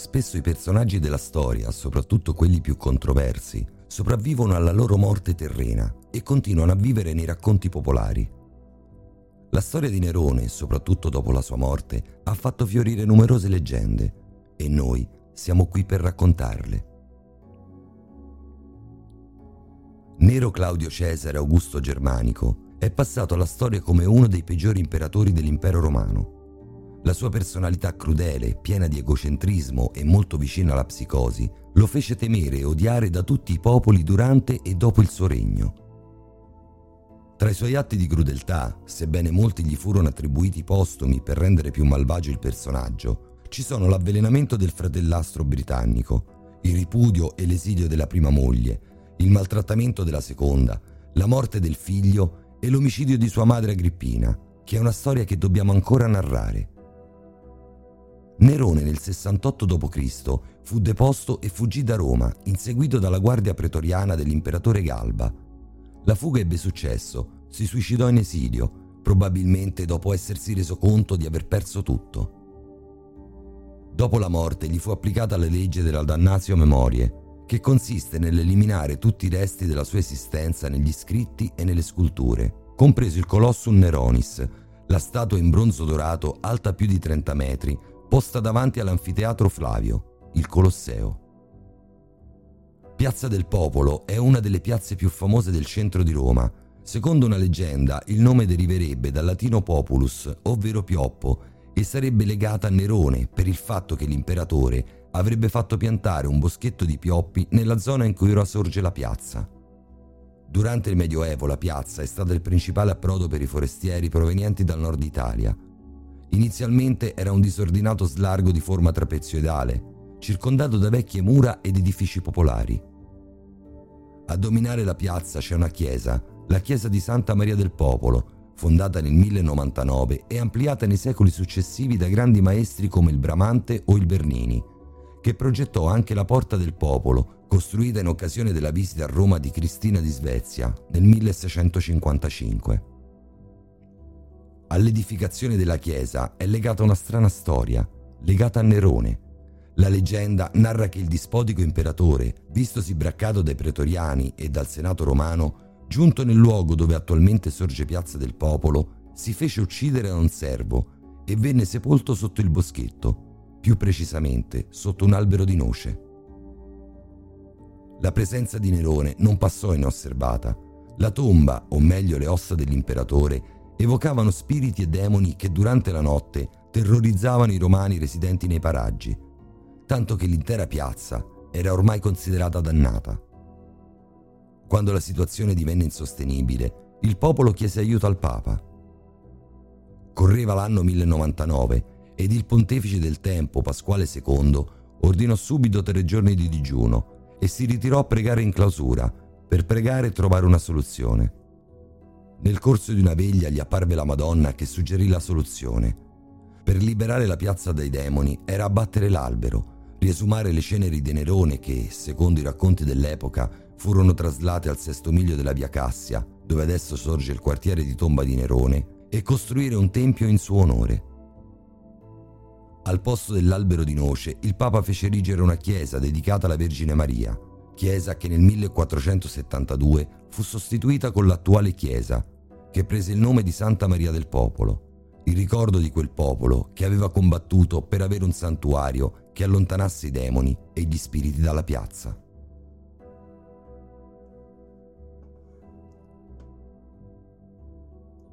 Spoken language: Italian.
Spesso i personaggi della storia, soprattutto quelli più controversi, sopravvivono alla loro morte terrena e continuano a vivere nei racconti popolari. La storia di Nerone, soprattutto dopo la sua morte, ha fatto fiorire numerose leggende e noi siamo qui per raccontarle. Nero Claudio Cesare Augusto Germanico è passato alla storia come uno dei peggiori imperatori dell'impero romano la sua personalità crudele, piena di egocentrismo e molto vicina alla psicosi, lo fece temere e odiare da tutti i popoli durante e dopo il suo regno. Tra i suoi atti di crudeltà, sebbene molti gli furono attribuiti postumi per rendere più malvagio il personaggio, ci sono l'avvelenamento del fratellastro britannico, il ripudio e l'esilio della prima moglie, il maltrattamento della seconda, la morte del figlio e l'omicidio di sua madre Agrippina, che è una storia che dobbiamo ancora narrare. Nerone nel 68 d.C. fu deposto e fuggì da Roma, inseguito dalla guardia pretoriana dell'imperatore Galba. La fuga ebbe successo, si suicidò in esilio, probabilmente dopo essersi reso conto di aver perso tutto. Dopo la morte gli fu applicata la legge della dannatio memorie, che consiste nell'eliminare tutti i resti della sua esistenza negli scritti e nelle sculture, compreso il Colossum Neronis, la statua in bronzo dorato alta più di 30 metri, posta davanti all'anfiteatro Flavio, il Colosseo. Piazza del Popolo è una delle piazze più famose del centro di Roma. Secondo una leggenda, il nome deriverebbe dal latino populus, ovvero pioppo, e sarebbe legata a Nerone per il fatto che l'imperatore avrebbe fatto piantare un boschetto di pioppi nella zona in cui ora sorge la piazza. Durante il Medioevo la piazza è stata il principale approdo per i forestieri provenienti dal nord Italia, Inizialmente era un disordinato slargo di forma trapezoidale, circondato da vecchie mura ed edifici popolari. A dominare la piazza c'è una chiesa, la chiesa di Santa Maria del Popolo, fondata nel 1099 e ampliata nei secoli successivi da grandi maestri come il Bramante o il Bernini, che progettò anche la Porta del Popolo, costruita in occasione della visita a Roma di Cristina di Svezia nel 1655. All'edificazione della chiesa è legata una strana storia, legata a Nerone. La leggenda narra che il dispotico imperatore, vistosi braccato dai pretoriani e dal senato romano, giunto nel luogo dove attualmente sorge Piazza del Popolo, si fece uccidere da un servo e venne sepolto sotto il boschetto, più precisamente sotto un albero di noce. La presenza di Nerone non passò inosservata. La tomba, o meglio le ossa dell'imperatore, evocavano spiriti e demoni che durante la notte terrorizzavano i romani residenti nei paraggi, tanto che l'intera piazza era ormai considerata dannata. Quando la situazione divenne insostenibile, il popolo chiese aiuto al Papa. Correva l'anno 1099 ed il pontefice del tempo, Pasquale II, ordinò subito tre giorni di digiuno e si ritirò a pregare in clausura per pregare e trovare una soluzione. Nel corso di una veglia gli apparve la Madonna che suggerì la soluzione. Per liberare la piazza dai demoni era abbattere l'albero, riesumare le ceneri di Nerone che, secondo i racconti dell'epoca, furono traslate al sesto miglio della via Cassia, dove adesso sorge il quartiere di tomba di Nerone, e costruire un tempio in suo onore. Al posto dell'albero di noce, il Papa fece erigere una chiesa dedicata alla Vergine Maria, chiesa che nel 1472 fu sostituita con l'attuale chiesa, che prese il nome di Santa Maria del Popolo, il ricordo di quel popolo che aveva combattuto per avere un santuario che allontanasse i demoni e gli spiriti dalla piazza.